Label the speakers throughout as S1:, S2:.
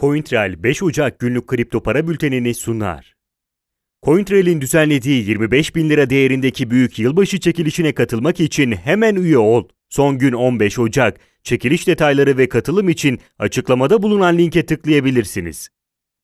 S1: CoinTrail 5 Ocak günlük kripto para bültenini sunar. CoinTrail'in düzenlediği 25 bin lira değerindeki büyük yılbaşı çekilişine katılmak için hemen üye ol. Son gün 15 Ocak. Çekiliş detayları ve katılım için açıklamada bulunan linke tıklayabilirsiniz.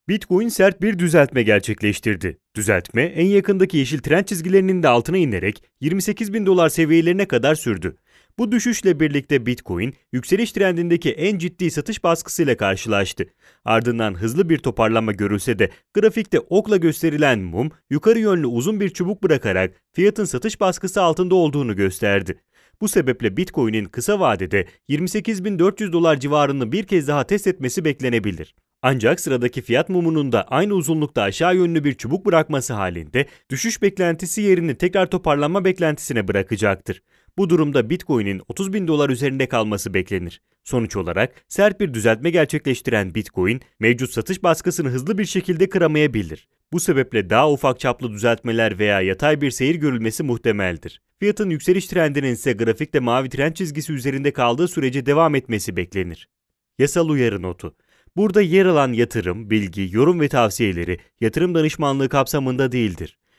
S1: Bitcoin sert bir düzeltme gerçekleştirdi. Düzeltme en yakındaki yeşil trend çizgilerinin de altına inerek 28 bin dolar seviyelerine kadar sürdü. Bu düşüşle birlikte Bitcoin, yükseliş trendindeki en ciddi satış baskısıyla karşılaştı. Ardından hızlı bir toparlanma görülse de grafikte okla gösterilen mum yukarı yönlü uzun bir çubuk bırakarak fiyatın satış baskısı altında olduğunu gösterdi. Bu sebeple Bitcoin'in kısa vadede 28.400 dolar civarını bir kez daha test etmesi beklenebilir. Ancak sıradaki fiyat mumunun da aynı uzunlukta aşağı yönlü bir çubuk bırakması halinde düşüş beklentisi yerini tekrar toparlanma beklentisine bırakacaktır. Bu durumda Bitcoin'in 30 bin dolar üzerinde kalması beklenir. Sonuç olarak sert bir düzeltme gerçekleştiren Bitcoin, mevcut satış baskısını hızlı bir şekilde kıramayabilir. Bu sebeple daha ufak çaplı düzeltmeler veya yatay bir seyir görülmesi muhtemeldir. Fiyatın yükseliş trendinin ise grafikte mavi trend çizgisi üzerinde kaldığı sürece devam etmesi beklenir. Yasal uyarı notu Burada yer alan yatırım, bilgi, yorum ve tavsiyeleri yatırım danışmanlığı kapsamında değildir.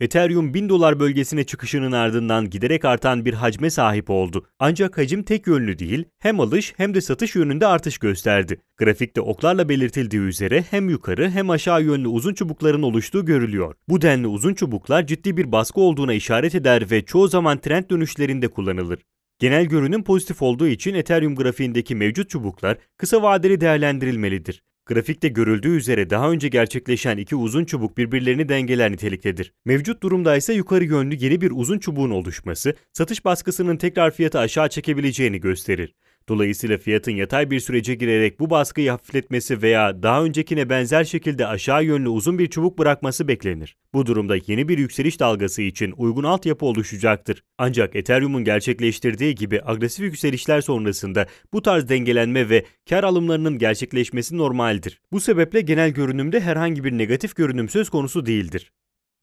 S1: Ethereum 1000 dolar bölgesine çıkışının ardından giderek artan bir hacme sahip oldu. Ancak hacim tek yönlü değil, hem alış hem de satış yönünde artış gösterdi. Grafikte oklarla belirtildiği üzere hem yukarı hem aşağı yönlü uzun çubukların oluştuğu görülüyor. Bu denli uzun çubuklar ciddi bir baskı olduğuna işaret eder ve çoğu zaman trend dönüşlerinde kullanılır. Genel görünüm pozitif olduğu için Ethereum grafiğindeki mevcut çubuklar kısa vadeli değerlendirilmelidir. Grafikte görüldüğü üzere daha önce gerçekleşen iki uzun çubuk birbirlerini dengeler niteliktedir. Mevcut durumda ise yukarı yönlü yeni bir uzun çubuğun oluşması, satış baskısının tekrar fiyatı aşağı çekebileceğini gösterir. Dolayısıyla fiyatın yatay bir sürece girerek bu baskıyı hafifletmesi veya daha öncekine benzer şekilde aşağı yönlü uzun bir çubuk bırakması beklenir. Bu durumda yeni bir yükseliş dalgası için uygun altyapı oluşacaktır. Ancak Ethereum'un gerçekleştirdiği gibi agresif yükselişler sonrasında bu tarz dengelenme ve kar alımlarının gerçekleşmesi normaldir. Bu sebeple genel görünümde herhangi bir negatif görünüm söz konusu değildir.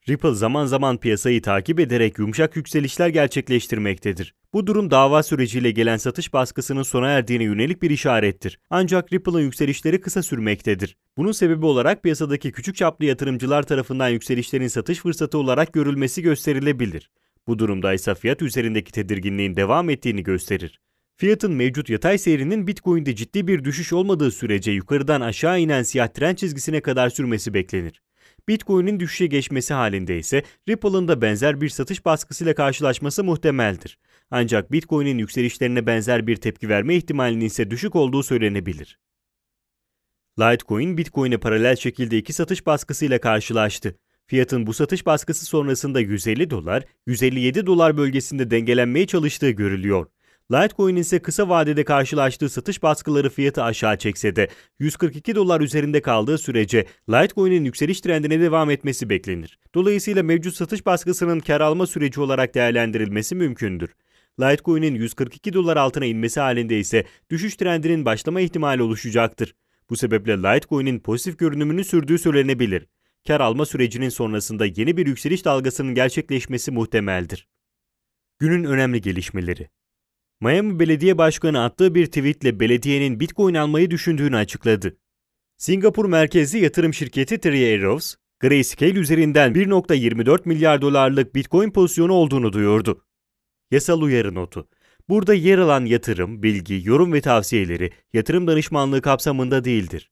S1: Ripple zaman zaman piyasayı takip ederek yumuşak yükselişler gerçekleştirmektedir. Bu durum dava süreciyle gelen satış baskısının sona erdiğine yönelik bir işarettir. Ancak Ripple'ın yükselişleri kısa sürmektedir. Bunun sebebi olarak piyasadaki küçük çaplı yatırımcılar tarafından yükselişlerin satış fırsatı olarak görülmesi gösterilebilir. Bu durumda ise fiyat üzerindeki tedirginliğin devam ettiğini gösterir. Fiyatın mevcut yatay seyrinin Bitcoin'de ciddi bir düşüş olmadığı sürece yukarıdan aşağı inen siyah trend çizgisine kadar sürmesi beklenir. Bitcoin'in düşüşe geçmesi halinde ise Ripple'ın da benzer bir satış baskısıyla karşılaşması muhtemeldir. Ancak Bitcoin'in yükselişlerine benzer bir tepki verme ihtimalinin ise düşük olduğu söylenebilir. Litecoin, Bitcoin'e paralel şekilde iki satış baskısıyla karşılaştı. Fiyatın bu satış baskısı sonrasında 150 dolar, 157 dolar bölgesinde dengelenmeye çalıştığı görülüyor. Litecoin ise kısa vadede karşılaştığı satış baskıları fiyatı aşağı çekse de 142 dolar üzerinde kaldığı sürece Litecoin'in yükseliş trendine devam etmesi beklenir. Dolayısıyla mevcut satış baskısının kar alma süreci olarak değerlendirilmesi mümkündür. Litecoin'in 142 dolar altına inmesi halinde ise düşüş trendinin başlama ihtimali oluşacaktır. Bu sebeple Litecoin'in pozitif görünümünü sürdüğü söylenebilir. Kar alma sürecinin sonrasında yeni bir yükseliş dalgasının gerçekleşmesi muhtemeldir. Günün önemli gelişmeleri Miami Belediye Başkanı attığı bir tweetle belediyenin Bitcoin almayı düşündüğünü açıkladı. Singapur merkezli yatırım şirketi Three Arrows, Grayscale üzerinden 1.24 milyar dolarlık Bitcoin pozisyonu olduğunu duyurdu. Yasal uyarı notu. Burada yer alan yatırım, bilgi, yorum ve tavsiyeleri yatırım danışmanlığı kapsamında değildir.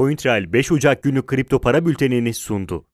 S1: CoinTrail 5 Ocak günlük kripto para bültenini sundu.